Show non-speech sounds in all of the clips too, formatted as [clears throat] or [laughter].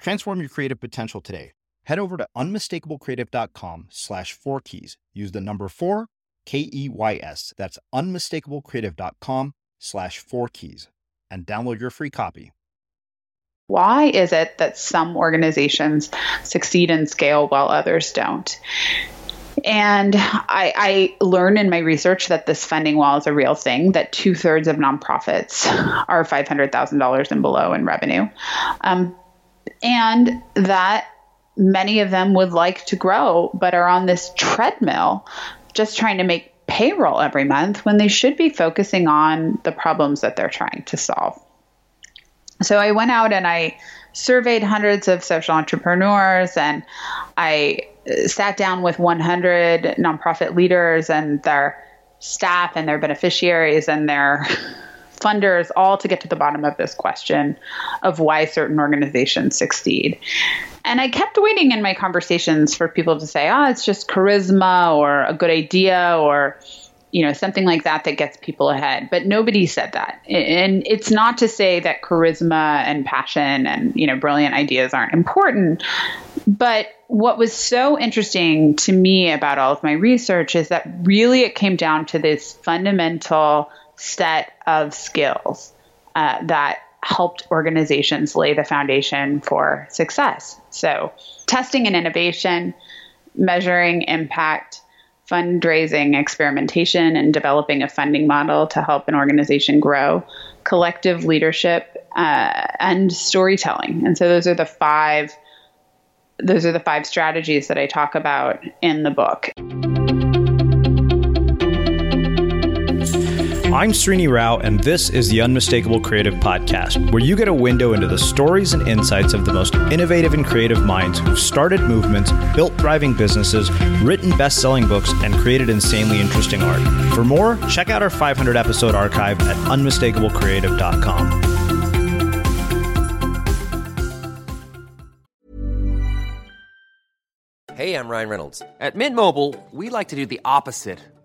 Transform your creative potential today. Head over to unmistakablecreative.com slash four keys. Use the number four, K E Y S. That's unmistakablecreative.com slash four keys and download your free copy. Why is it that some organizations succeed and scale while others don't? And I, I learned in my research that this funding wall is a real thing, that two thirds of nonprofits are $500,000 and below in revenue. Um, and that many of them would like to grow, but are on this treadmill just trying to make payroll every month when they should be focusing on the problems that they're trying to solve. So I went out and I surveyed hundreds of social entrepreneurs and I sat down with 100 nonprofit leaders and their staff and their beneficiaries and their funders all to get to the bottom of this question of why certain organizations succeed. And I kept waiting in my conversations for people to say, oh, it's just charisma or a good idea or you know something like that that gets people ahead but nobody said that and it's not to say that charisma and passion and you know brilliant ideas aren't important but what was so interesting to me about all of my research is that really it came down to this fundamental set of skills uh, that helped organizations lay the foundation for success. So, testing and innovation, measuring impact, fundraising, experimentation, and developing a funding model to help an organization grow, collective leadership, uh, and storytelling. And so, those are the five. Those are the five strategies that I talk about in the book. I'm Srini Rao, and this is the Unmistakable Creative Podcast, where you get a window into the stories and insights of the most innovative and creative minds who've started movements, built thriving businesses, written best selling books, and created insanely interesting art. For more, check out our 500 episode archive at unmistakablecreative.com. Hey, I'm Ryan Reynolds. At Mint Mobile, we like to do the opposite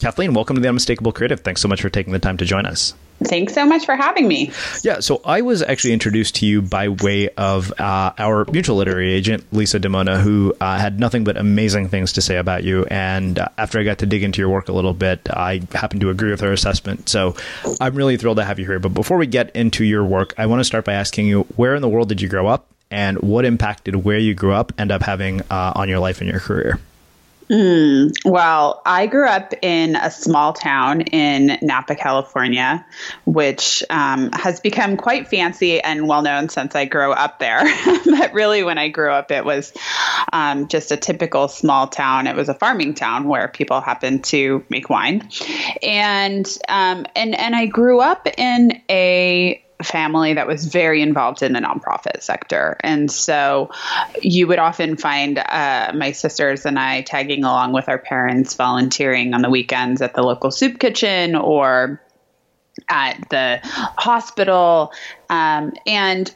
Kathleen, welcome to the Unmistakable Creative. Thanks so much for taking the time to join us. Thanks so much for having me. Yeah, so I was actually introduced to you by way of uh, our mutual literary agent, Lisa DiMona, who uh, had nothing but amazing things to say about you. And uh, after I got to dig into your work a little bit, I happened to agree with her assessment. So I'm really thrilled to have you here. But before we get into your work, I want to start by asking you where in the world did you grow up? And what impact did where you grew up end up having uh, on your life and your career? Mm, well, I grew up in a small town in Napa, California, which um, has become quite fancy and well known since I grew up there. [laughs] but really, when I grew up, it was um, just a typical small town. It was a farming town where people happened to make wine, and um, and and I grew up in a family that was very involved in the nonprofit sector. And so you would often find uh, my sisters and I tagging along with our parents, volunteering on the weekends at the local soup kitchen or at the hospital. Um, and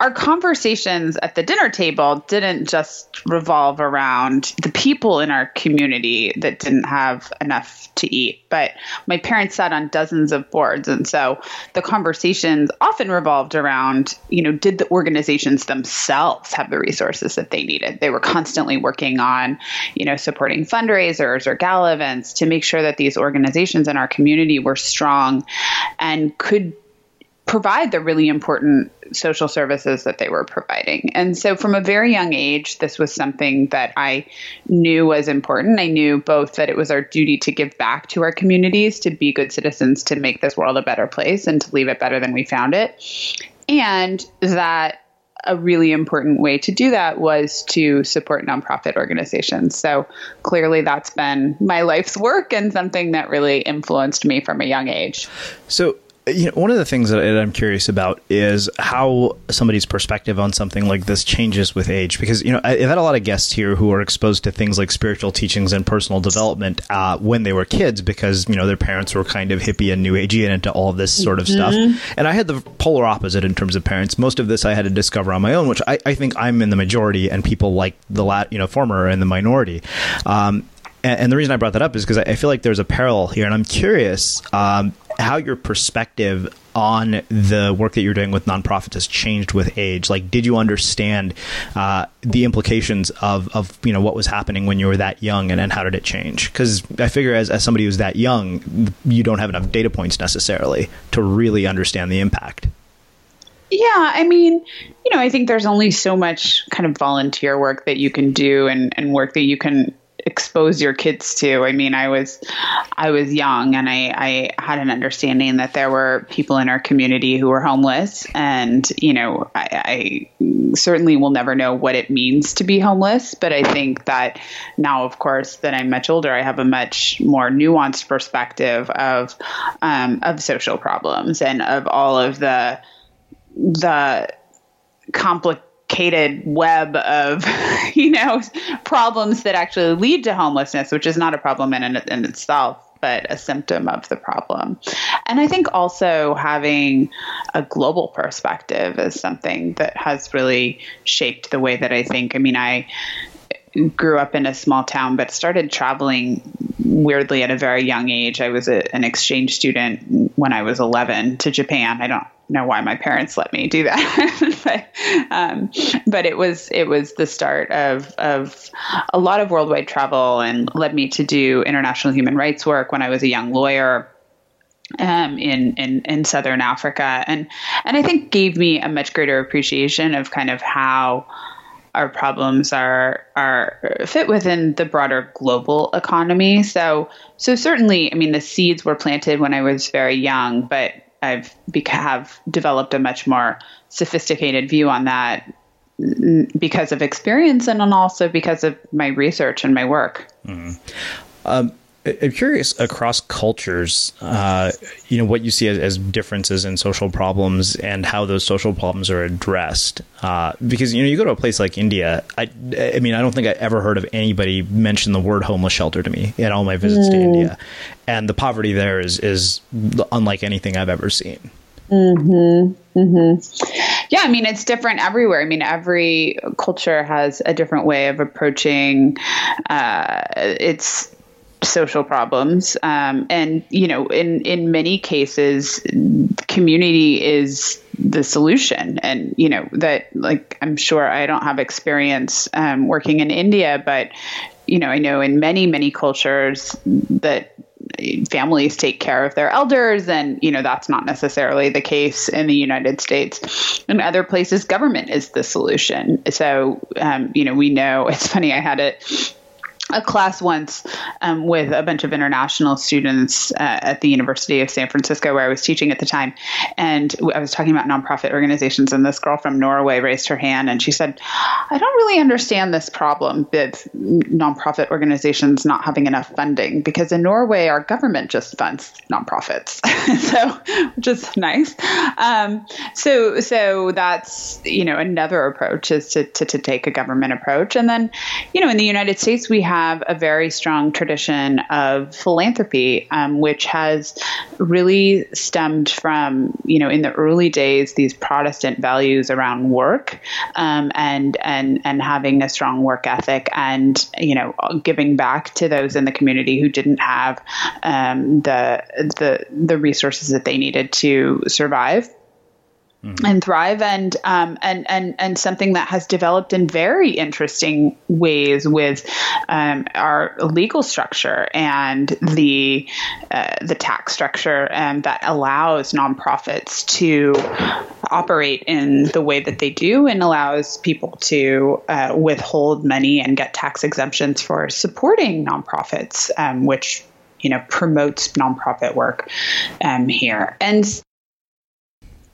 our conversations at the dinner table didn't just revolve around the people in our community that didn't have enough to eat, but my parents sat on dozens of boards. And so the conversations often revolved around, you know, did the organizations themselves have the resources that they needed? They were constantly working on, you know, supporting fundraisers or gala events to make sure that these organizations in our community were strong and could provide the really important social services that they were providing. And so from a very young age, this was something that I knew was important. I knew both that it was our duty to give back to our communities, to be good citizens, to make this world a better place and to leave it better than we found it. And that a really important way to do that was to support nonprofit organizations. So clearly, that's been my life's work and something that really influenced me from a young age. So, you know, one of the things that I'm curious about is how somebody's perspective on something like this changes with age. Because you know, I've had a lot of guests here who are exposed to things like spiritual teachings and personal development uh, when they were kids, because you know their parents were kind of hippie and new agey and into all of this sort of mm-hmm. stuff. And I had the polar opposite in terms of parents. Most of this I had to discover on my own, which I, I think I'm in the majority, and people like the lat, you know, former are in the minority. Um, and, the reason I brought that up is because I, feel like there's a parallel here, and I'm curious um, how your perspective on the work that you're doing with nonprofits has changed with age. Like, did you understand uh, the implications of, of you know what was happening when you were that young, and, and how did it change? Because I figure as, as somebody who's that young, you don't have enough data points necessarily to really understand the impact. Yeah, I mean, you know, I think there's only so much kind of volunteer work that you can do and, and work that you can expose your kids to. I mean, I was I was young and I, I had an understanding that there were people in our community who were homeless, and you know, I, I certainly will never know what it means to be homeless. But I think that now, of course, that I'm much older, I have a much more nuanced perspective of um, of social problems and of all of the the complicated complicated web of [laughs] you know problems that actually lead to homelessness which is not a problem in, in itself but a symptom of the problem. And i think also having a global perspective is something that has really shaped the way that i think. I mean i grew up in a small town but started traveling weirdly at a very young age i was a, an exchange student when i was 11 to japan i don't know why my parents let me do that. [laughs] but, um, but it was it was the start of of a lot of worldwide travel and led me to do international human rights work when I was a young lawyer. Um, in, in in southern Africa, and and I think gave me a much greater appreciation of kind of how our problems are are fit within the broader global economy. So so certainly, I mean, the seeds were planted when I was very young, but I've have developed a much more sophisticated view on that because of experience and also because of my research and my work. Mm-hmm. Um, I'm curious across cultures, uh, you know, what you see as, as, differences in social problems and how those social problems are addressed. Uh, because you know, you go to a place like India. I, I mean, I don't think I ever heard of anybody mention the word homeless shelter to me in all my visits mm. to India, and the poverty there is is unlike anything I've ever seen. Mm-hmm. Mm-hmm. Yeah, I mean, it's different everywhere. I mean, every culture has a different way of approaching uh, its social problems. Um, and you know in in many cases community is the solution. And you know that like i'm sure i don't have experience um, working in india but you know i know in many many cultures that families take care of their elders and you know that's not necessarily the case in the united states. In other places government is the solution. So um, you know we know [laughs] it's funny i had it a class once um, with a bunch of international students uh, at the University of San Francisco, where I was teaching at the time. And I was talking about nonprofit organizations, and this girl from Norway raised her hand and she said, I don't really understand this problem with nonprofit organizations not having enough funding because in Norway, our government just funds nonprofits. [laughs] so, which is nice. Um, so, so that's, you know, another approach is to, to, to take a government approach. And then, you know, in the United States, we have have a very strong tradition of philanthropy, um, which has really stemmed from, you know, in the early days, these Protestant values around work um, and and and having a strong work ethic, and you know, giving back to those in the community who didn't have um, the the the resources that they needed to survive mm-hmm. and thrive and um, and and and something that has developed in very interesting ways with um, our legal structure and the uh, the tax structure um, that allows nonprofits to operate in the way that they do and allows people to uh, withhold money and get tax exemptions for supporting nonprofits, um, which you know promotes nonprofit work um, here and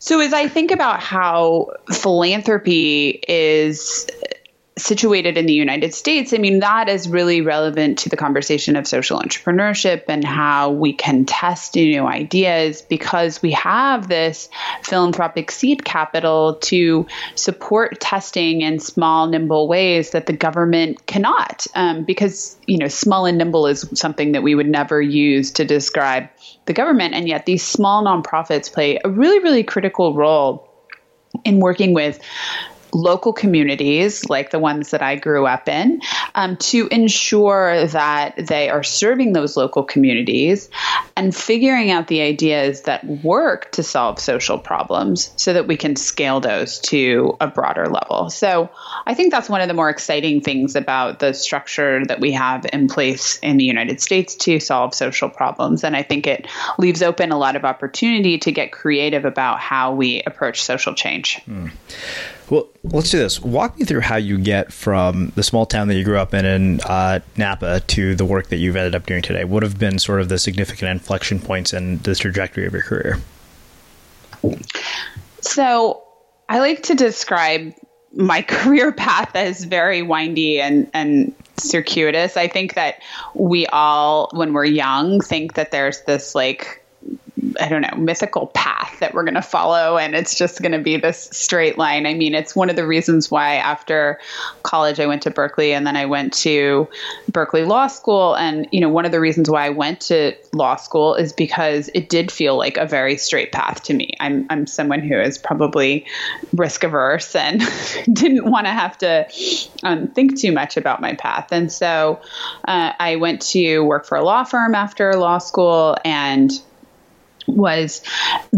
so, as I think about how philanthropy is situated in the United States, I mean, that is really relevant to the conversation of social entrepreneurship and how we can test new ideas because we have this philanthropic seed capital to support testing in small, nimble ways that the government cannot. Um, because, you know, small and nimble is something that we would never use to describe the government. And yet these small nonprofits play a really, really critical role in working with local communities like the ones that I grew up in um, to ensure that they are serving those local communities and figuring out the ideas that work to solve social problems so that we can scale those to a broader level. So I think that's one of the more exciting things about the structure that we have in place in the United States to solve social problems. And I think it leaves open a lot of opportunity to get creative about how we approach social change. Mm. Well, let's do this. Walk me through how you get from the small town that you grew up in in uh, Napa to the work that you've ended up doing today. What have been sort of the significant inflection points in the trajectory of your career? So, I like to describe my [laughs] career path as very windy and and circuitous. I think that we all, when we're young, think that there's this like I don't know, mythical path that we're going to follow. And it's just going to be this straight line. I mean, it's one of the reasons why after college, I went to Berkeley and then I went to Berkeley Law School. And, you know, one of the reasons why I went to law school is because it did feel like a very straight path to me. I'm, I'm someone who is probably risk averse and [laughs] didn't want to have to um, think too much about my path. And so uh, I went to work for a law firm after law school and was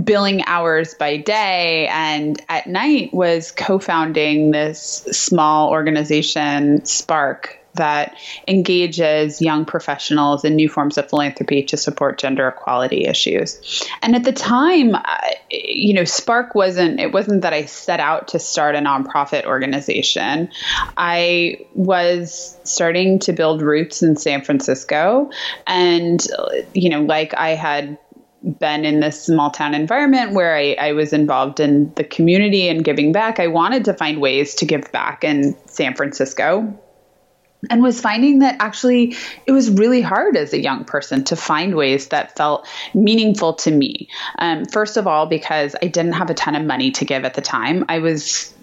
billing hours by day and at night was co-founding this small organization spark that engages young professionals in new forms of philanthropy to support gender equality issues. And at the time, uh, you know, Spark wasn't it wasn't that I set out to start a nonprofit organization. I was starting to build roots in San Francisco and uh, you know, like I had been in this small town environment where I, I, was involved in the community and giving back. I wanted to find ways to give back in San Francisco and was finding that actually it was really hard as a young person to find ways that felt meaningful to me. Um, first of all, because I didn't have a ton of money to give at the time, I was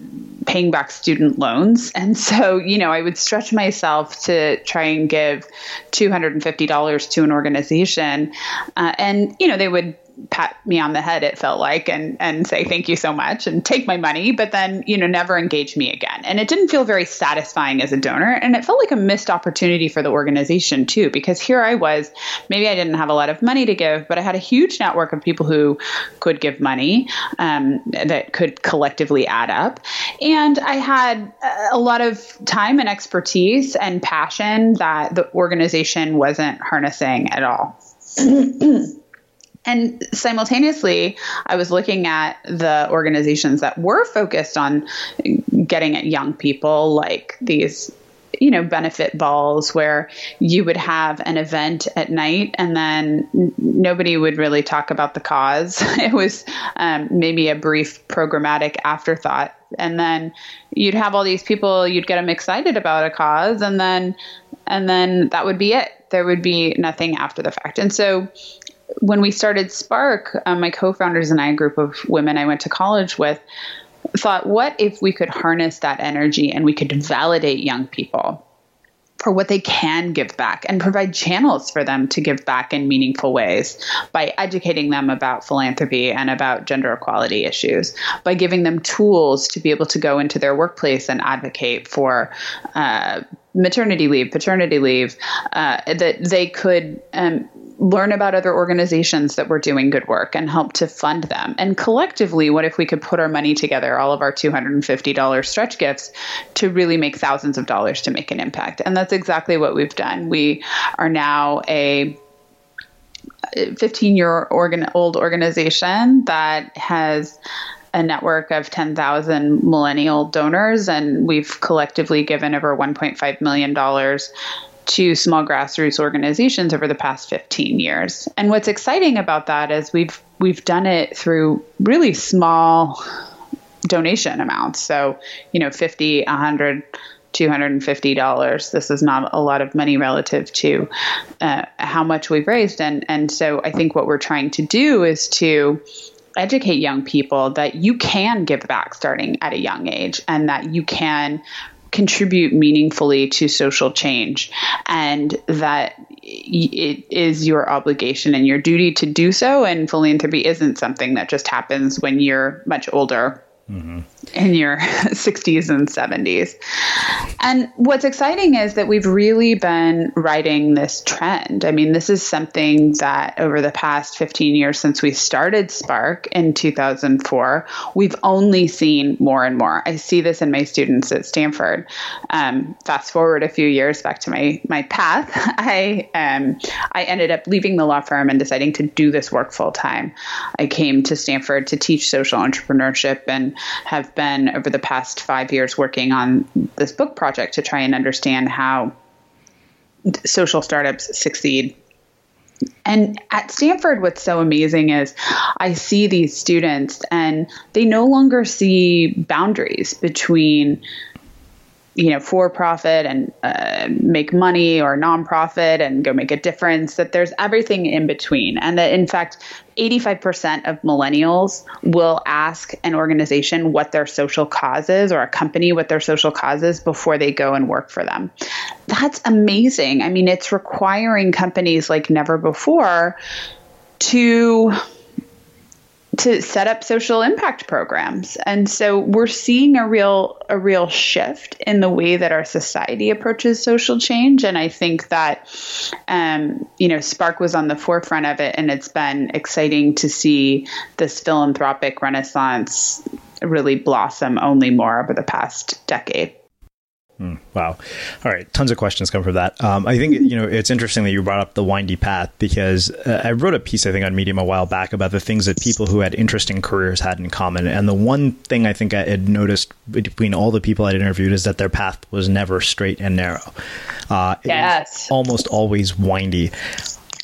paying back student loans. [laughs] And so, you know, I would stretch myself to try and give $250 to an organization. Uh, and, you know, they would pat me on the head it felt like and and say thank you so much and take my money but then you know never engage me again. And it didn't feel very satisfying as a donor and it felt like a missed opportunity for the organization too because here I was maybe I didn't have a lot of money to give but I had a huge network of people who could give money um, that could collectively add up. And I had a lot of time and expertise and passion that the organization wasn't harnessing at all [clears throat] And simultaneously, I was looking at the organizations that were focused on getting at young people, like these you know benefit balls where you would have an event at night and then nobody would really talk about the cause. [laughs] It was um, maybe a brief programmatic afterthought. And then you'd have all these people you'd get them excited about a cause and then and then that would be it. There would be nothing after the fact. And so when we started Spark, um, my co founders and I, a group of women I went to college with, thought, what if we could harness that energy and we could validate young people for what they can give back and provide channels for them to give back in meaningful ways by educating them about philanthropy and about gender equality issues, by giving them tools to be able to go into their workplace and advocate for. Uh, maternity leave, paternity leave, uh, that they could um, learn about other organizations that were doing good work and help to fund them. And collectively, what if we could put our money together, all of our $250 stretch gifts, to really make thousands of dollars to make an impact? And that's exactly what we've done. We are now a 15 year organ- old organization that has a network of 10,000 millennial donors, and we've collectively given over $1.5 million to small grassroots organizations over the past 15 years. And what's exciting about that is we've we've done it through really small donation amounts. So, you know, 50, 100, $250. This is not a lot of money relative to uh, how much we've raised. And, and so I think what we're trying to do is to educate young people that you can give back starting at a young age and that you can contribute meaningfully to social change. And that it is your obligation and your duty to do so. And philanthropy isn't something that just happens when you're much older. Mm-hmm. In your [laughs] 60s and 70s. And what's exciting is that we've really been riding this trend. I mean, this is something that over the past 15 years since we started Spark in 2004, we've only seen more and more. I see this in my students at Stanford. Um, fast forward a few years back to my my path, [laughs] I um, I ended up leaving the law firm and deciding to do this work full time. I came to Stanford to teach social entrepreneurship and have been over the past five years working on this book project to try and understand how social startups succeed. And at Stanford, what's so amazing is I see these students and they no longer see boundaries between you know, for profit and uh, make money or nonprofit and go make a difference, that there's everything in between. And that, in fact, 85% of millennials will ask an organization what their social cause is or a company what their social cause is before they go and work for them. That's amazing. I mean, it's requiring companies like never before to to set up social impact programs. And so we're seeing a real a real shift in the way that our society approaches social change. And I think that um, you know Spark was on the forefront of it, and it's been exciting to see this philanthropic renaissance really blossom only more over the past decade. Mm, wow. All right. Tons of questions come from that. Um, I think, you know, it's interesting that you brought up the windy path because uh, I wrote a piece, I think, on Medium a while back about the things that people who had interesting careers had in common. And the one thing I think I had noticed between all the people I'd interviewed is that their path was never straight and narrow. Uh, yes. almost always windy.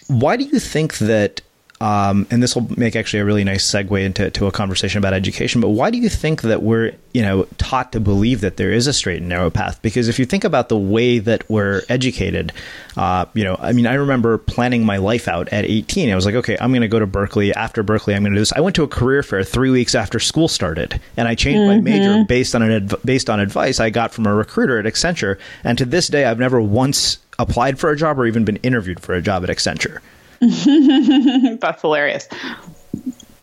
Why do you think that um, and this will make actually a really nice segue into to a conversation about education. But why do you think that we're you know taught to believe that there is a straight and narrow path? Because if you think about the way that we're educated, uh, you know, I mean, I remember planning my life out at 18. I was like, okay, I'm going to go to Berkeley. After Berkeley, I'm going to do this. I went to a career fair three weeks after school started, and I changed mm-hmm. my major based on an adv- based on advice I got from a recruiter at Accenture. And to this day, I've never once applied for a job or even been interviewed for a job at Accenture. [laughs] That's hilarious.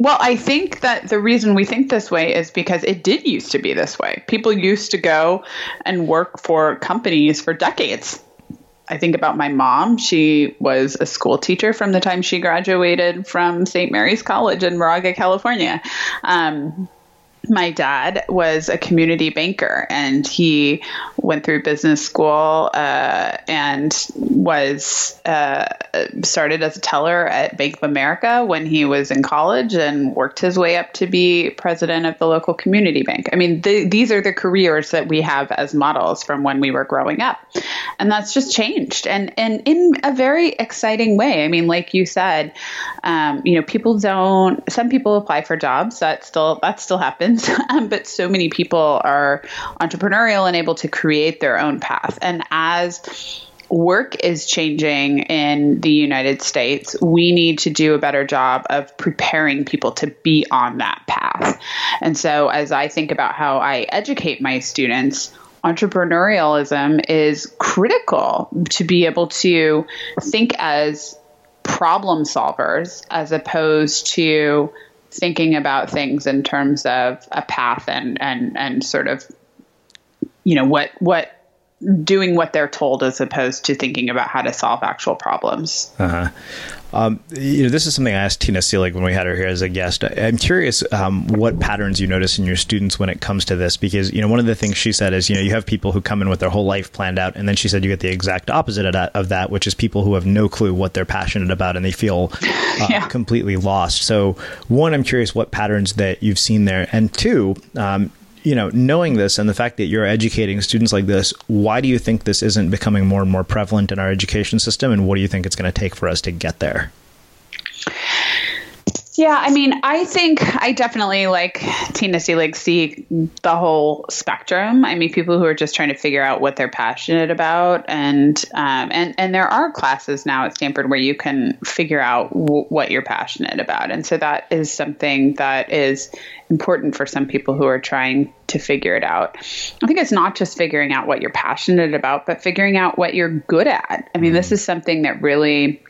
Well, I think that the reason we think this way is because it did used to be this way. People used to go and work for companies for decades. I think about my mom. She was a school teacher from the time she graduated from St. Mary's College in Moraga, California. Um, my dad was a community banker and he went through business school uh, and was uh, started as a teller at Bank of America when he was in college and worked his way up to be president of the local community bank. I mean, the, these are the careers that we have as models from when we were growing up, and that's just changed and and in a very exciting way. I mean, like you said, um, you know, people don't. Some people apply for jobs. That still that still happens [laughs] um, but so many people are entrepreneurial and able to create their own path. And as work is changing in the United States, we need to do a better job of preparing people to be on that path. And so, as I think about how I educate my students, entrepreneurialism is critical to be able to think as problem solvers as opposed to thinking about things in terms of a path and and and sort of you know what what doing what they're told as opposed to thinking about how to solve actual problems. Uh-huh. Um, you know, this is something I asked Tina Seelig when we had her here as a guest. I'm curious um, what patterns you notice in your students when it comes to this, because you know one of the things she said is you know you have people who come in with their whole life planned out, and then she said you get the exact opposite of that, of that which is people who have no clue what they're passionate about and they feel uh, [laughs] yeah. completely lost. So, one, I'm curious what patterns that you've seen there, and two, um, you know, knowing this and the fact that you're educating students like this, why do you think this isn't becoming more and more prevalent in our education system? And what do you think it's going to take for us to get there? Yeah, I mean, I think I definitely like Tina Seelig see the whole spectrum. I mean, people who are just trying to figure out what they're passionate about, and um, and and there are classes now at Stanford where you can figure out w- what you're passionate about, and so that is something that is important for some people who are trying to figure it out. I think it's not just figuring out what you're passionate about, but figuring out what you're good at. I mean, this is something that really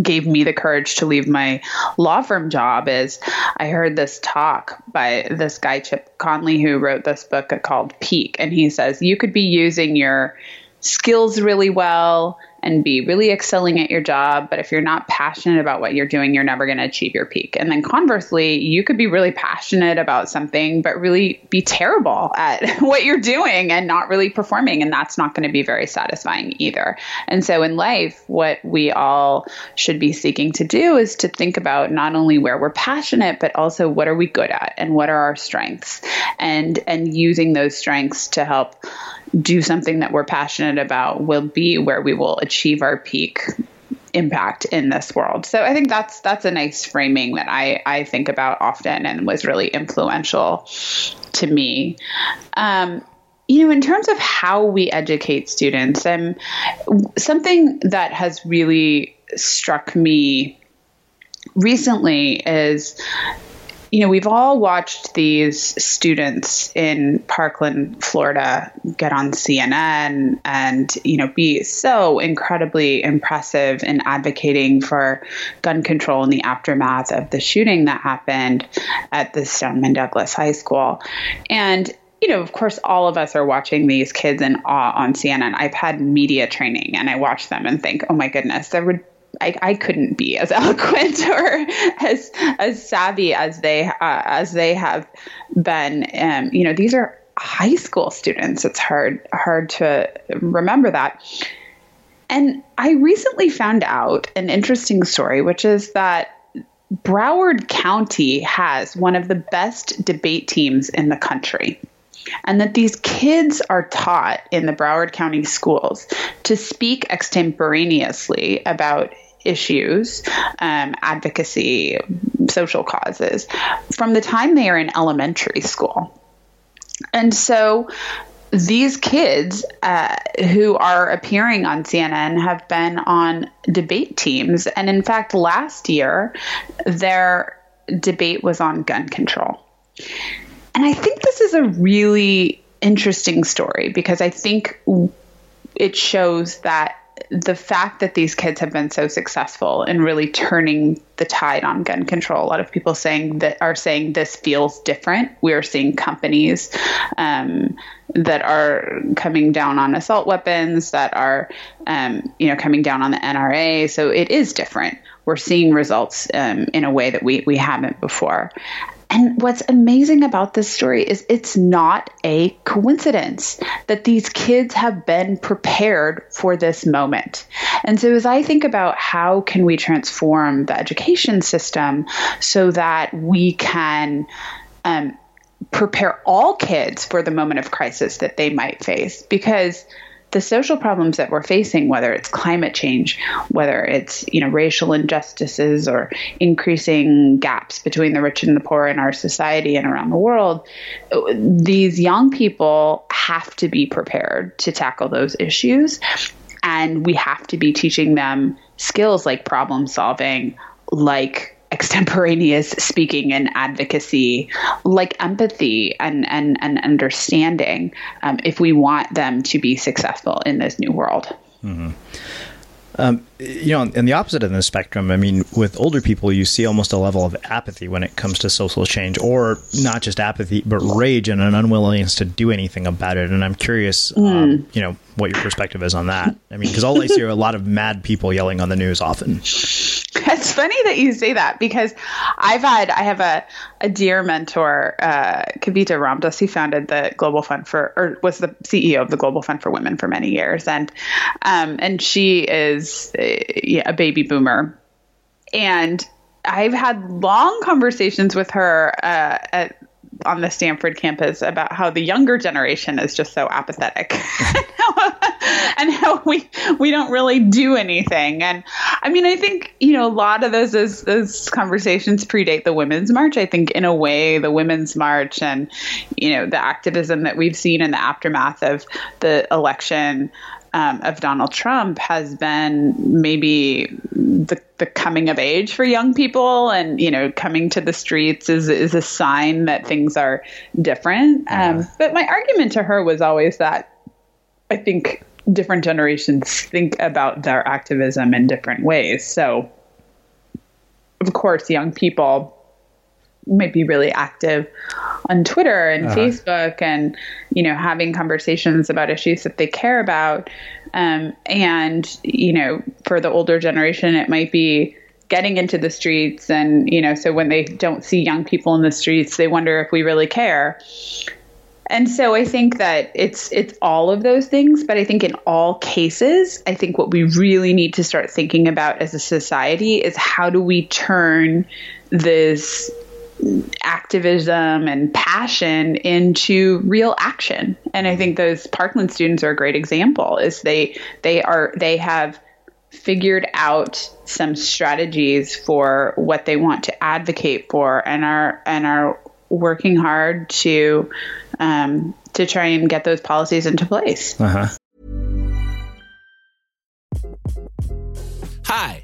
gave me the courage to leave my law firm job is I heard this talk by this guy Chip Conley who wrote this book called Peak. And he says you could be using your skills really well and be really excelling at your job. But if you're not passionate about what you're doing, you're never going to achieve your peak. And then conversely, you could be really passionate about something, but really be terrible at [laughs] what you're doing and not really performing. And that's not going to be very satisfying either. And so in life, what we all should be seeking to do is to think about not only where we're passionate, but also what are we good at and what are our strengths and and using those strengths to help do something that we're passionate about will be where we will achieve our peak impact in this world. So I think that's that's a nice framing that I I think about often and was really influential to me. Um, you know, in terms of how we educate students, um, something that has really struck me recently is you know, we've all watched these students in Parkland, Florida, get on CNN and, you know, be so incredibly impressive in advocating for gun control in the aftermath of the shooting that happened at the Stoneman Douglas High School. And you know, of course, all of us are watching these kids in awe on CNN. I've had media training and I watch them and think, oh my goodness, would I, I couldn't be as [laughs] eloquent or as as savvy as they uh, as they have been. Um, you know, these are high school students. It's hard hard to remember that. And I recently found out an interesting story, which is that Broward County has one of the best debate teams in the country and that these kids are taught in the Broward County schools to speak extemporaneously about issues, um, advocacy, social causes from the time they are in elementary school. And so these kids uh, who are appearing on CNN have been on debate teams. And in fact, last year, their debate was on gun control. And I think this is a really interesting story because I think it shows that the fact that these kids have been so successful in really turning the tide on gun control, a lot of people saying that are saying this feels different. We are seeing companies um, that are coming down on assault weapons, that are um, you know coming down on the NRA. So it is different. We're seeing results um, in a way that we we haven't before. And what's amazing about this story is it's not a coincidence that these kids have been prepared for this moment. And so as I think about how can we transform the education system so that we can um, prepare all kids for the moment of crisis that they might face, because the social problems that we're facing, whether it's climate change, whether it's you know racial injustices or increasing gaps between the rich and the poor in our society and around the world, these young people have to be prepared to tackle those issues, and we have to be teaching them skills like problem solving, like extemporaneous speaking and advocacy, like empathy and and, and understanding, um, if we want them to be successful in this new world. Mm-hmm. Um, you know, in the opposite of the spectrum, I mean, with older people, you see almost a level of apathy when it comes to social change, or not just apathy, but rage and an unwillingness to do anything about it. And I'm curious, mm. um, you know, what your perspective is on that. I mean, because all I see are a lot of mad people yelling on the news often. [laughs] It's funny that you say that because I've had I have a, a dear mentor, uh, Kavita Ramdas, who founded the Global Fund for or was the CEO of the Global Fund for Women for many years, and um, and she is a, a baby boomer, and I've had long conversations with her uh, at on the Stanford campus about how the younger generation is just so apathetic [laughs] and how we we don't really do anything. And I mean, I think you know a lot of those those, those conversations predate the Women's March. I think in a way, the Women's March and you know the activism that we've seen in the aftermath of the election um, of Donald Trump has been maybe the, the coming of age for young people, and you know, coming to the streets is is a sign that things are different. Um, but my argument to her was always that I think different generations think about their activism in different ways. So, of course, young people might be really active on Twitter and uh-huh. Facebook and you know having conversations about issues that they care about Um, and, you know, for the older generation, it might be getting into the streets. And, you know, so when they don't see young people in the streets, they wonder if we really care. And so I think that it's it's all of those things, but I think in all cases, I think what we really need to start thinking about as a society is how do we turn this activism and passion into real action. And I think those Parkland students are a great example is they they are they have figured out some strategies for what they want to advocate for and are and are working hard to um, to try and get those policies into place. Uh-huh. Hi,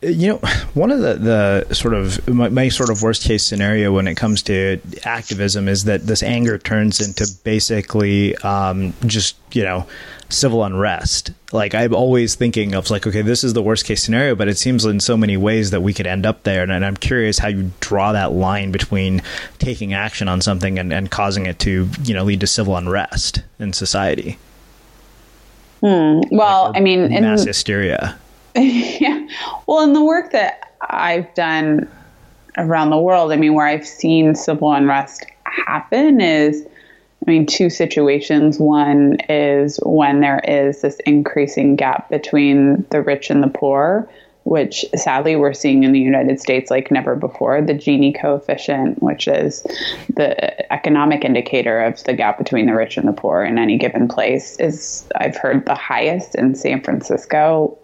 you know, one of the, the sort of my, my, sort of worst case scenario when it comes to activism is that this anger turns into basically um, just you know civil unrest. Like I'm always thinking of like, okay, this is the worst case scenario, but it seems in so many ways that we could end up there. And, and I'm curious how you draw that line between taking action on something and, and causing it to you know lead to civil unrest in society. Hmm. Well, like, I mean, mass in- hysteria [laughs] yeah. Well, in the work that I've done around the world, I mean, where I've seen civil unrest happen is, I mean, two situations. One is when there is this increasing gap between the rich and the poor, which sadly we're seeing in the United States like never before. The Gini coefficient, which is the economic indicator of the gap between the rich and the poor in any given place, is, I've heard, the highest in San Francisco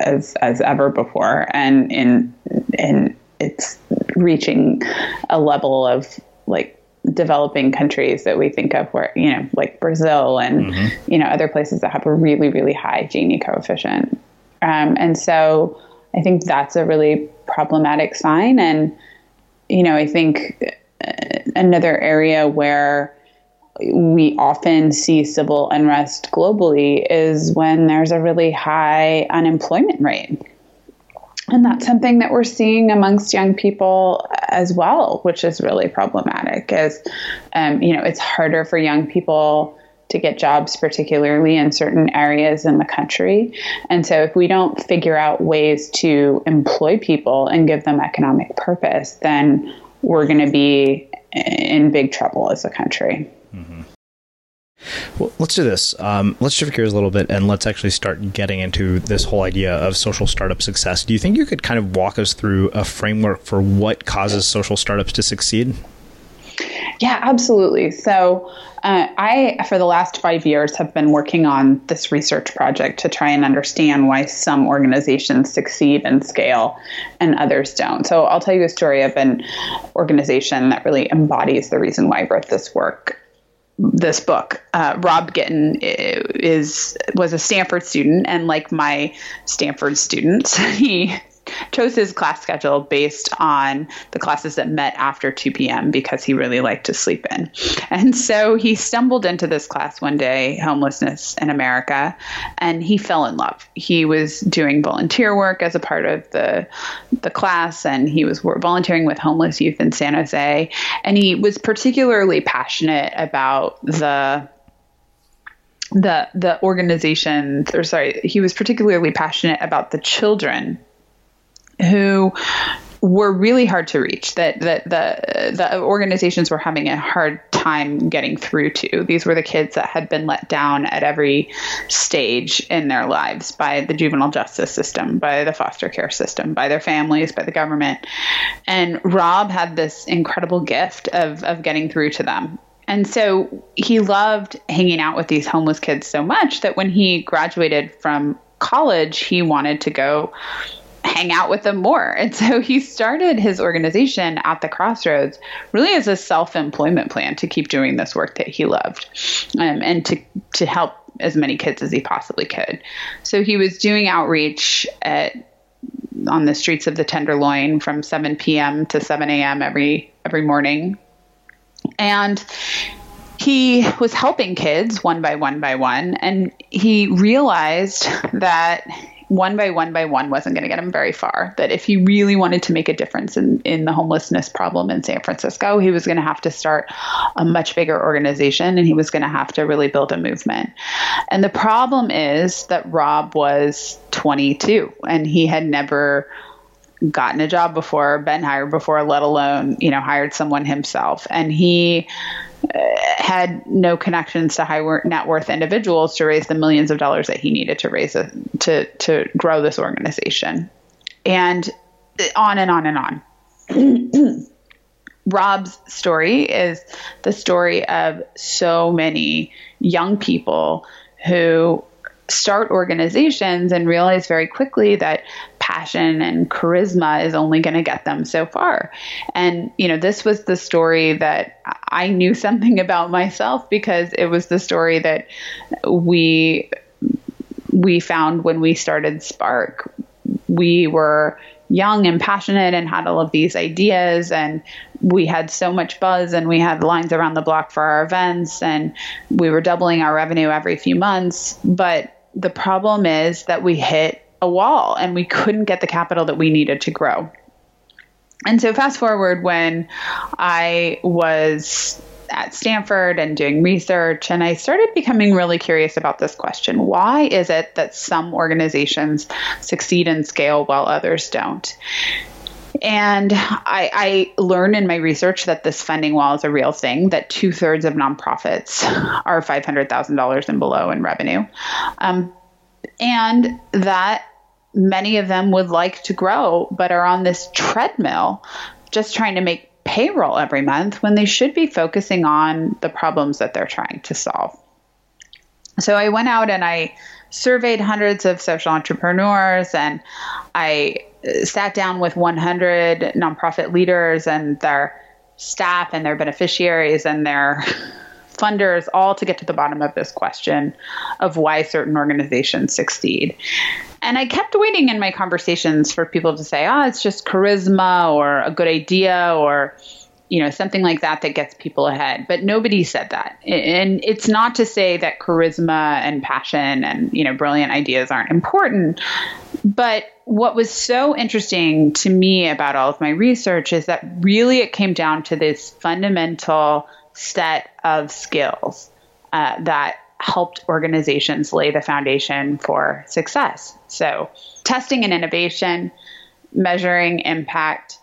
as as ever before, and in in it's reaching a level of like developing countries that we think of where you know like Brazil and mm-hmm. you know other places that have a really really high Gini coefficient, um, and so I think that's a really problematic sign, and you know I think uh, another area where we often see civil unrest globally is when there's a really high unemployment rate. And that's something that we're seeing amongst young people as well, which is really problematic. As um, you know, it's harder for young people to get jobs, particularly in certain areas in the country. And so, if we don't figure out ways to employ people and give them economic purpose, then we're going to be in big trouble as a country. Well, let's do this. Um, let's shift gears a little bit and let's actually start getting into this whole idea of social startup success. Do you think you could kind of walk us through a framework for what causes social startups to succeed? Yeah, absolutely. So, uh, I, for the last five years, have been working on this research project to try and understand why some organizations succeed and scale and others don't. So, I'll tell you a story of an organization that really embodies the reason why I wrote this work this book. Uh, Rob Gitin is was a Stanford student, and like my Stanford students, [laughs] he chose his class schedule based on the classes that met after 2 p.m. because he really liked to sleep in. And so he stumbled into this class one day, homelessness in America, and he fell in love. He was doing volunteer work as a part of the the class and he was volunteering with homeless youth in San Jose and he was particularly passionate about the the the organizations or sorry he was particularly passionate about the children who were really hard to reach that that the the organizations were having a hard time getting through to. These were the kids that had been let down at every stage in their lives by the juvenile justice system by the foster care system by their families by the government. And Rob had this incredible gift of of getting through to them. And so he loved hanging out with these homeless kids so much that when he graduated from college he wanted to go hang out with them more. And so he started his organization at the Crossroads really as a self employment plan to keep doing this work that he loved um, and to, to help as many kids as he possibly could. So he was doing outreach at on the streets of the Tenderloin from 7 p.m. to 7 a.m. every every morning. And he was helping kids one by one by one and he realized that one by one by one wasn't going to get him very far. That if he really wanted to make a difference in, in the homelessness problem in San Francisco, he was going to have to start a much bigger organization and he was going to have to really build a movement. And the problem is that Rob was 22 and he had never gotten a job before, been hired before, let alone, you know, hired someone himself. And he had no connections to high net worth individuals to raise the millions of dollars that he needed to raise a, to to grow this organization, and on and on and on. [clears throat] Rob's story is the story of so many young people who start organizations and realize very quickly that passion and charisma is only going to get them so far. And, you know, this was the story that I knew something [laughs] about myself because it was the story that we we found when we started Spark. We were young and passionate and had all of these ideas and we had so much buzz and we had lines around the block for our events and we were doubling our revenue every few months but the problem is that we hit a wall and we couldn't get the capital that we needed to grow. And so, fast forward when I was at Stanford and doing research, and I started becoming really curious about this question why is it that some organizations succeed and scale while others don't? And I, I, learned in my research that this funding wall is a real thing, that two thirds of nonprofits are $500,000 and below in revenue. Um, and that many of them would like to grow, but are on this treadmill just trying to make payroll every month when they should be focusing on the problems that they're trying to solve. So I went out and I surveyed hundreds of social entrepreneurs and I sat down with 100 nonprofit leaders and their staff and their beneficiaries and their funders all to get to the bottom of this question of why certain organizations succeed. And I kept waiting in my conversations for people to say, oh, it's just charisma or a good idea or you know something like that that gets people ahead but nobody said that and it's not to say that charisma and passion and you know brilliant ideas aren't important but what was so interesting to me about all of my research is that really it came down to this fundamental set of skills uh, that helped organizations lay the foundation for success. So, testing and innovation, measuring impact,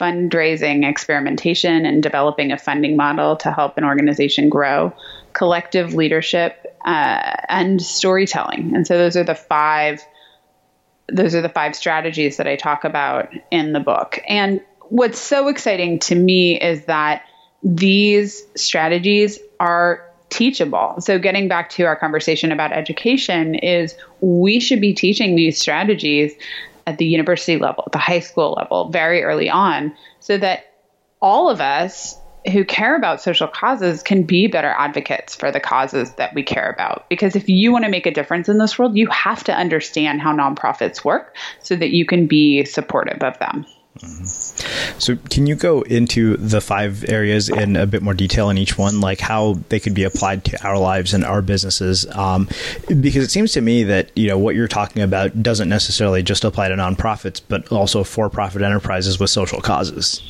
fundraising, experimentation, and developing a funding model to help an organization grow, collective leadership, uh, and storytelling. And so, those are the five. Those are the five strategies that I talk about in the book. And what's so exciting to me is that these strategies are teachable. So getting back to our conversation about education is we should be teaching these strategies at the university level, at the high school level, very early on, so that all of us who care about social causes can be better advocates for the causes that we care about. Because if you want to make a difference in this world, you have to understand how nonprofits work so that you can be supportive of them. So, can you go into the five areas in a bit more detail in each one, like how they could be applied to our lives and our businesses? Um, because it seems to me that you know what you're talking about doesn't necessarily just apply to nonprofits, but also for-profit enterprises with social causes.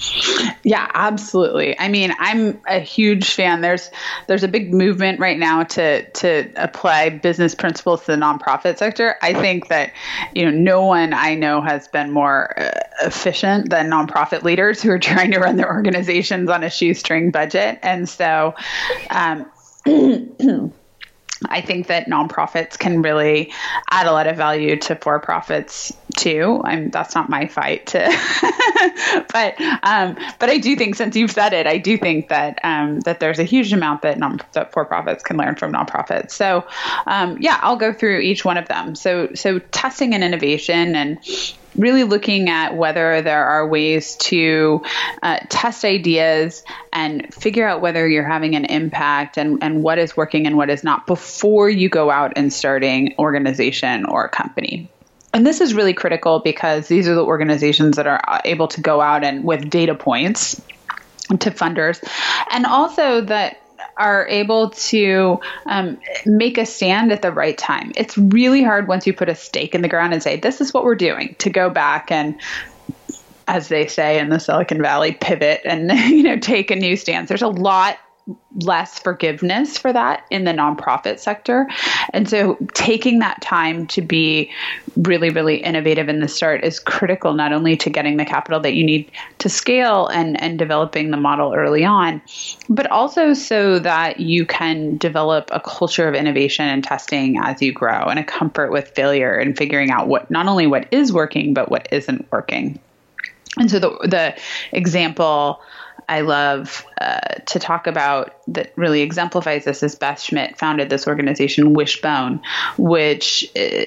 Yeah, absolutely. I mean, I'm a huge fan. There's there's a big movement right now to to apply business principles to the nonprofit sector. I think that you know no one I know has been more uh, efficient efficient than nonprofit leaders who are [laughs] trying to run their organizations on a shoestring budget. And so, um, [clears throat] I think that nonprofits can really add a lot of value to for profits too. I'm that's not my fight to, [laughs] but um, but I do think since you've said it, I do think that um, that there's a huge amount that non that for profits can learn from nonprofits. So um, yeah, I'll go through each one of them. So so testing and innovation and really looking at whether there are ways to uh, test ideas and figure out whether you're having an impact and, and what is working and what is not before you go out and starting organization or a company. And this is really critical because these are the organizations that are able to go out and with data points to funders and also that are able to um, make a stand at the right time. It's really hard once you put a stake in the ground and say, this is what we're doing, to go back and as they say in the Silicon Valley, pivot and [laughs] you know take a new stance. There's a lot less forgiveness for that in the nonprofit sector. And so taking that time to be really, really innovative in the start is critical, not only to getting the capital that you need to scale and, and developing the model early on, but also so that you can develop a culture of innovation and testing as you grow and a comfort with failure and figuring out what not only what is working, but what isn't working. And so the the example I love uh, to talk about that really exemplifies this is Beth Schmidt founded this organization Wishbone, which uh,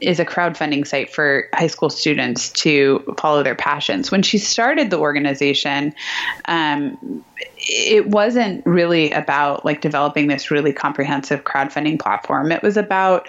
is a crowdfunding site for high school students to follow their passions. When she started the organization, um, it wasn't really about like developing this really comprehensive crowdfunding platform. It was about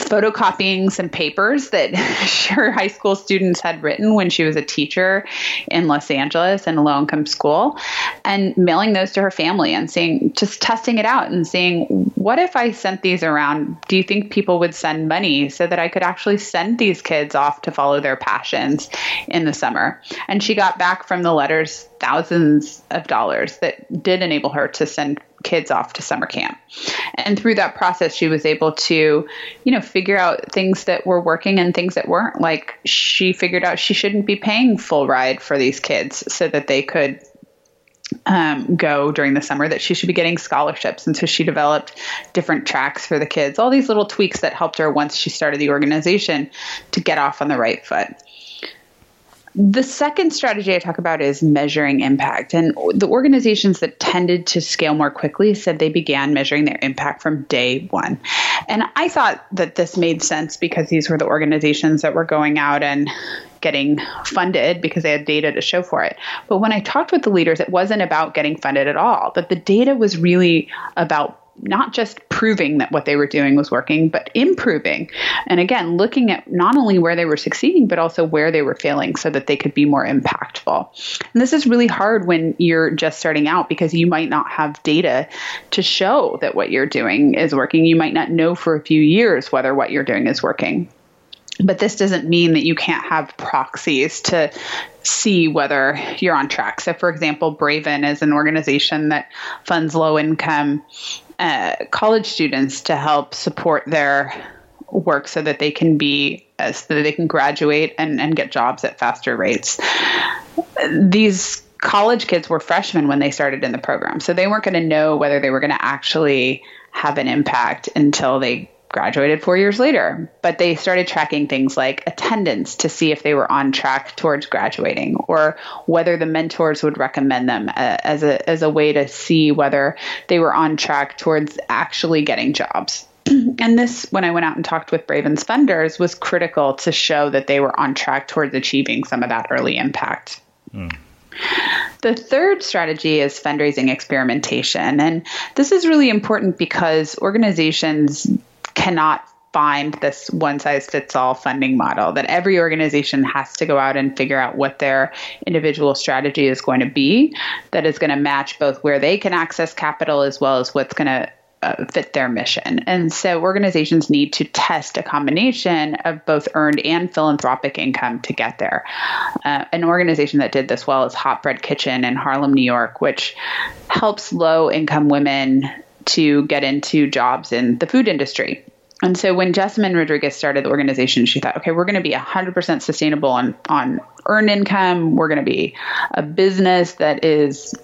photocopying some papers that [laughs] her high school students had written when she was a teacher in Los Angeles in a low income school and mailing those to her family and seeing just testing it out and seeing what if I sent these around? Do you think people would send money so that I could actually send these kids off to follow their passions in the summer? And she got back from the letters thousands of dollars that did enable her to send kids off to summer camp. And through that process, she was able to, you know, figure out things that were working and things that weren't. Like she figured out she shouldn't be paying full ride for these kids so that they could um, go during the summer, that she should be getting scholarships. And so she developed different tracks for the kids, all these little tweaks that helped her once she started the organization to get off on the right foot The second strategy I talk about is measuring impact. And the organizations that tended to scale more quickly said they began measuring their impact from day one. And I thought that this made sense because these were the organizations that were going out and getting funded because they had data to show for it. But when I talked with the leaders, it wasn't about getting funded at all. but the data was really about not just proving that what they were doing was working, but improving. And again, looking at not only where they were succeeding, but also where they were failing so that they could be more impactful. And this is really hard when you're just starting out because you might not have data to show that what you're doing is working. You might not know for a few years whether what you're doing is working. But this doesn't mean that you can't have proxies to see whether you're on track. So, for example, Braven is an organization that funds low income uh, college students to help support their work so that they can be uh, so that they can graduate and, and get jobs at faster rates. These college kids were freshmen when they started in the program, so they weren't going to know whether they were going to actually have an impact until they graduated four years later, but they started tracking things like attendance to see if they were on track towards graduating or whether the mentors would recommend them uh, as a, as a way to see whether they were on track towards actually getting jobs. [clears throat] and this, when I went out and talked with Braven's funders, was critical to show that they were on track towards achieving some of that early impact. Mm. The third strategy is fundraising experimentation. And this is really important because organizations cannot find this one size fits all funding model that every organization has to go out and figure out what their individual strategy is going to be that is going to match both where they can access capital as well as what's going to uh, fit their mission. And so organizations need to test a combination of both earned and philanthropic income to get there. Uh, an organization that did this well is Hot Bread Kitchen in Harlem, New York, which helps low income women to get into jobs in the food industry. And so when Jessamyn Rodriguez started the organization, she thought, okay, we're going to be 100% sustainable on, on earned income. We're going to be a business that is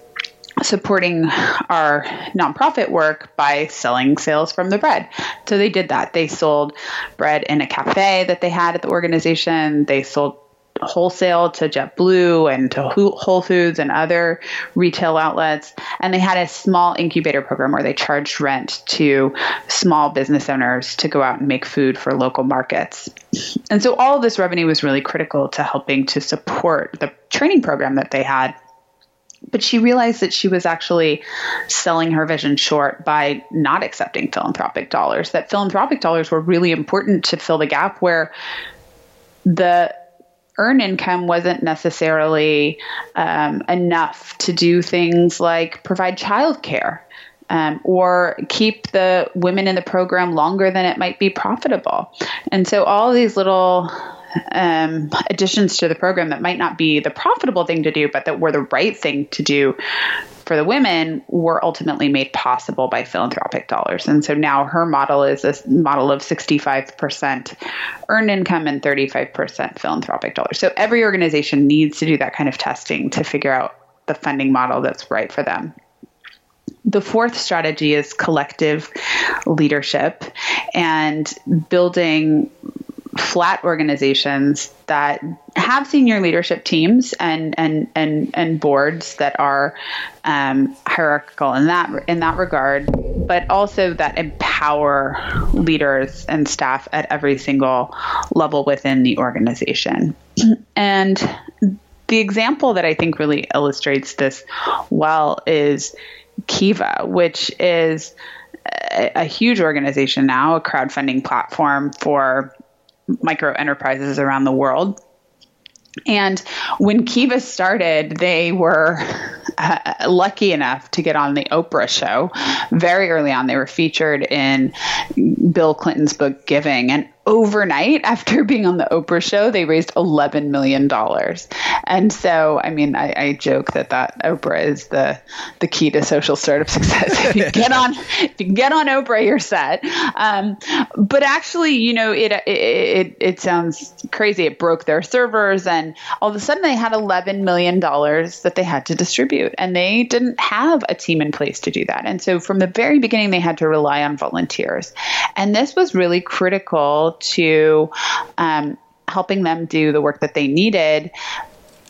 supporting our nonprofit work by selling sales from the bread. So they did that. They sold bread in a cafe that they had at the organization. They sold wholesale to JetBlue and to Whole Foods and other retail outlets. And they had a small incubator program where they charged rent to small business owners to go out and make food for local markets. And so all of this revenue was really critical to helping to support the training program that they had. But she realized that she was actually selling her vision short by not accepting philanthropic dollars, that philanthropic dollars were really important to fill the gap where the earn income wasn't necessarily um, enough to do things like provide childcare um, or keep the women in the program longer than it might be profitable. And so all these little um, additions to the program that might not be the profitable thing to do, but that were the right thing to do for the women were ultimately made possible by philanthropic dollars. And so now her model is a model of 65% earned income and 35% philanthropic dollars. So every organization needs to do that kind of testing to figure out the funding model that's right for them. The fourth strategy is collective leadership and building flat organizations that have senior leadership teams and and and and boards that are um, hierarchical in that in that regard, but also that empower leaders and staff at every single level within the organization. And the example that I think really illustrates this well is Kiva, which is a, a huge organization now, a crowdfunding platform for micro enterprises around the world. And when Kiva started, they were [laughs] uh, lucky enough to get on the Oprah show very early on. They were featured in Bill Clinton's book Giving. And overnight [laughs] after being on the Oprah show, they raised $11 million. And so, I mean, I, I, joke that that Oprah is the, the key to social startup [laughs] success. if you get on, if you get on Oprah, you're set. Um, but actually, you know, it, it, it, it sounds crazy. It broke their servers and all of a sudden they had $11 million that they had to distribute and they didn't have a team in place to do that. And so from the very beginning, they had to rely on volunteers. And this was really critical to um, helping them do the work that they needed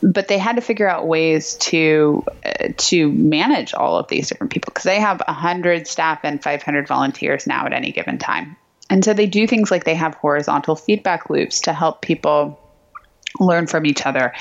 but they had to figure out ways to uh, to manage all of these different people because they have 100 staff and 500 volunteers now at any given time. And so they do things like they have horizontal feedback loops to help people learn from each other.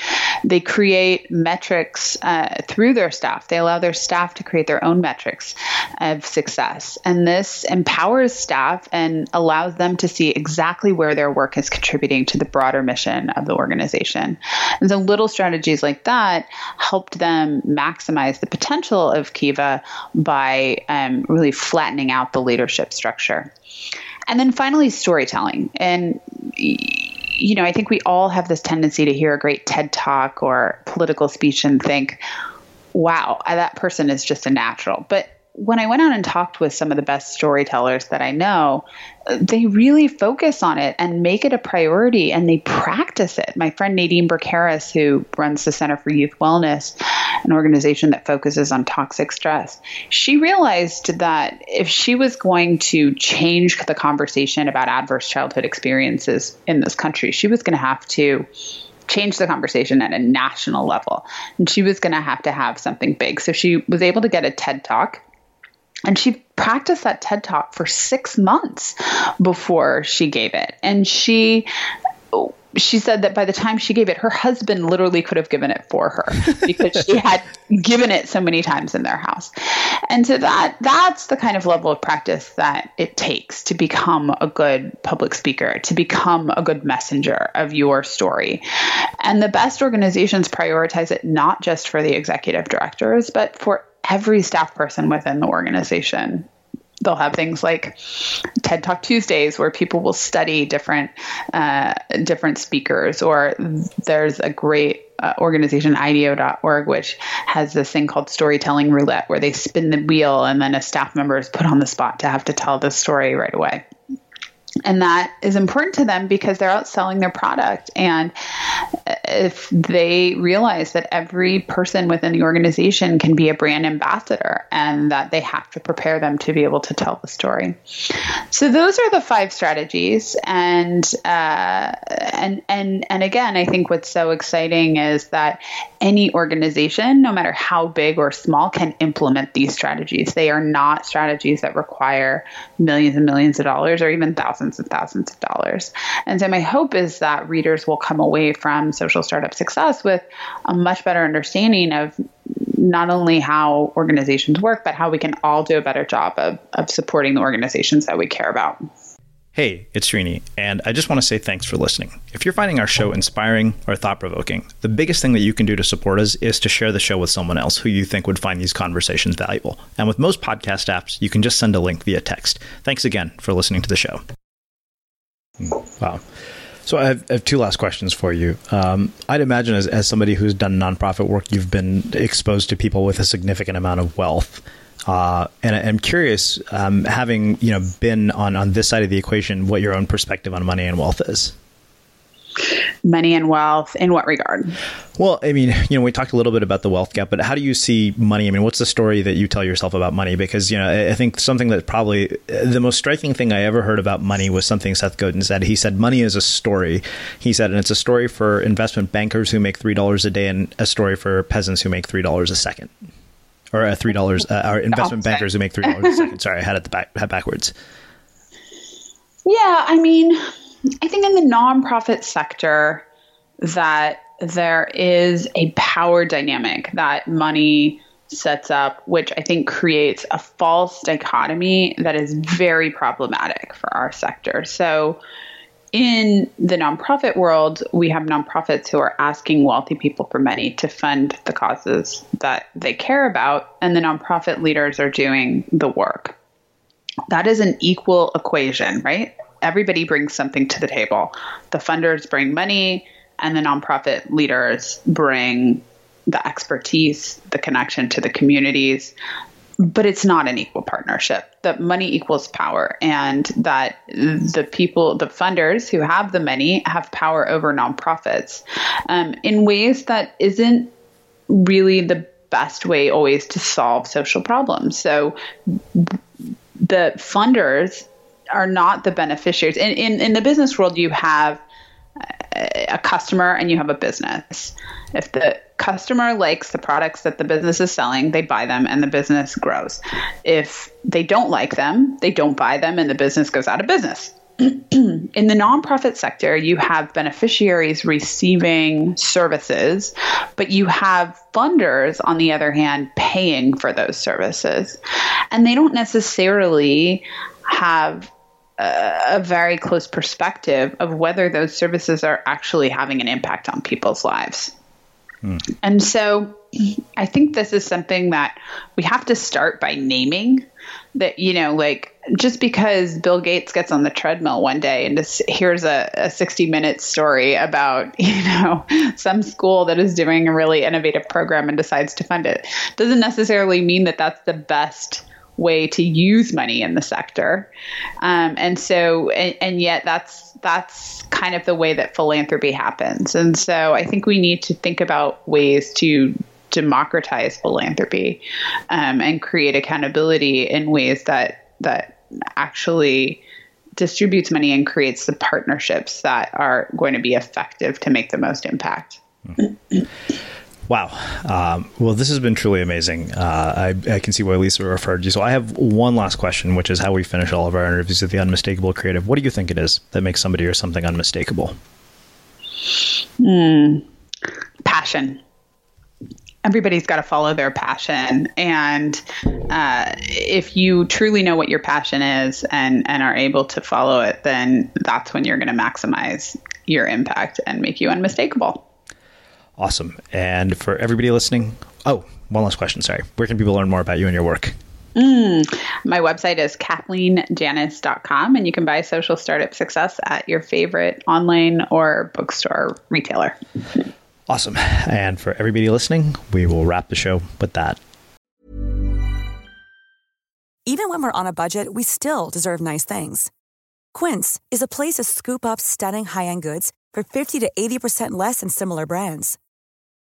They create metrics uh, through their staff. They allow their staff to create their own metrics of success. And this empowers staff and allows them to see exactly where their work is contributing to the broader mission of the organization. And so little strategies like that helped them maximize the potential of Kiva by um, really flattening out the leadership structure. And then finally, storytelling. And you know, I think we all have this tendency to hear a great TED talk or political speech and think, wow, uh, that person is just a natural. But when I went out and talked with some of the best storytellers that I know, uh, they really focus on it and make it a priority and they practice it. My friend Nadine Burke Harris, who runs the Center for Youth Wellness, an organization that focuses on toxic stress, she realized that if she was going to change the conversation about adverse childhood experiences in this country, she was going to have to change the conversation at a national level. And she was going to have to have something big. So she was able to get a TED Talk and she practiced that TED Talk for six months before she gave it. And she she said that by the time she gave it, her husband literally could have given it for her because she [laughs] had given it so many times in their house. And so that that's the kind of level of practice that it takes to become a good public speaker, to become a good messenger of your story. And the best organizations prioritize it not just for the executive directors, but for every staff person within the organization they'll have things like TED Talk Tuesdays where people will study different uh, different speakers, or there's a great uh, organization IDEO.org which has this thing called storytelling roulette where they spin the wheel and then a staff member is put on the spot to have to tell the story right away. And that is important to them because they're out selling their product. And if they realize that every person within the organization can be a brand ambassador and that they have to prepare them to be able to tell the story. So those are the five strategies. And uh, and and and again, I think what's so exciting is that any organization, no matter how big or small, can implement these strategies. They are not strategies that require millions and millions of dollars or even thousands and thousands of dollars. And so my hope is that readers will come away from social startup success with a much better understanding of not only how organizations work, but how we can all do a better job of, of supporting the organizations that we care about. Hey, it's Srini, and I just want to say thanks for listening. If you're finding our show inspiring or thought provoking, the biggest thing that you can do to support us is to share the show with someone else who you think would find these conversations valuable. And with most podcast apps, you can just send a link via text. Thanks again for listening to the show. Hmm, wow. So I have, I have, two last questions for you. Um, I'd imagine, as, as somebody who's done nonprofit work, you've been exposed to people with a significant amount of wealth. Uh, and I'm curious, um, having you know been on on this side of the equation, what your own perspective on money and wealth is. Money and wealth, in what regard? Well, I mean, you know, we talked a little bit about the wealth gap, but how do you see money? I mean, what's the story that you tell yourself about money? Because you know, I think something that probably the most striking thing I ever heard about money was something Seth Godin said. He said, "Money is a story." He said, and it's a story for investment bankers who make three dollars a day, and a story for peasants who make three dollars a second or uh, three dollars. Uh, our investment bankers who make three dollars a second. Sorry, I had it the back had backwards. Yeah, I mean, I think in the nonprofit sector that there is a power dynamic that money sets up, which I think creates a false dichotomy that is very problematic for our sector. So in the nonprofit world, we have nonprofits who are asking wealthy people for money to fund the causes that they care about, and the nonprofit leaders are doing the work. That is an equal equation, right? Everybody brings something to the table. The funders bring money, and the nonprofit leaders bring the expertise, the connection to the communities, but it's not an equal partnership. That money equals power, and that the people, the funders who have the money, have power over nonprofits um, in ways that isn't really the best way always to solve social problems. So the funders are not the beneficiaries. In, in, in the business world, you have a customer and you have a business. If the customer likes the products that the business is selling, they buy them and the business grows. If they don't like them, they don't buy them and the business goes out of business. [clears throat] in the nonprofit sector, you have beneficiaries receiving services, but you have funders, on the other hand, paying for those services. And they don't necessarily have a, very close perspective of whether those services are actually having an impact on people's lives. Hmm. And so I think this is something that we have to start by naming that, you know, like just because Bill Gates gets on the treadmill one day and just here's a, a 60 minute story about, [laughs] you know, some school that is doing a really innovative program and decides to fund it doesn't necessarily mean that that's the best way to use money in the sector. Um, and so, and, and, yet that's, that's kind of the way that philanthropy happens. And so I think we need to think about ways to democratize philanthropy um, and create accountability in ways that, that actually distributes money and creates the partnerships that are going to be effective to make the most impact. Mm-hmm. [clears throat] Wow. Um, well, this has been truly amazing. Uh, I, I, can see why Lisa referred you. So I have one last question, which is how we finish all of our interviews with the unmistakable creative. What do you think it is that makes somebody or something unmistakable? Hmm. Passion. Everybody's got to follow their passion, and uh, if you truly know what your passion is and and are able to follow it, then that's when you're going to maximize your impact and make you unmistakable. Awesome. And for everybody listening, oh, one last question. Sorry. Where can people learn more about you and your work? Mm, my website is kathleenjanus.com, and you can buy Social Startup Success at your favorite online or bookstore retailer. Awesome. And for everybody listening, we will wrap the show with that. Even when we're on a budget, we still deserve nice things. Quince is a place to scoop up stunning high end goods for 50 to 80% less than similar brands.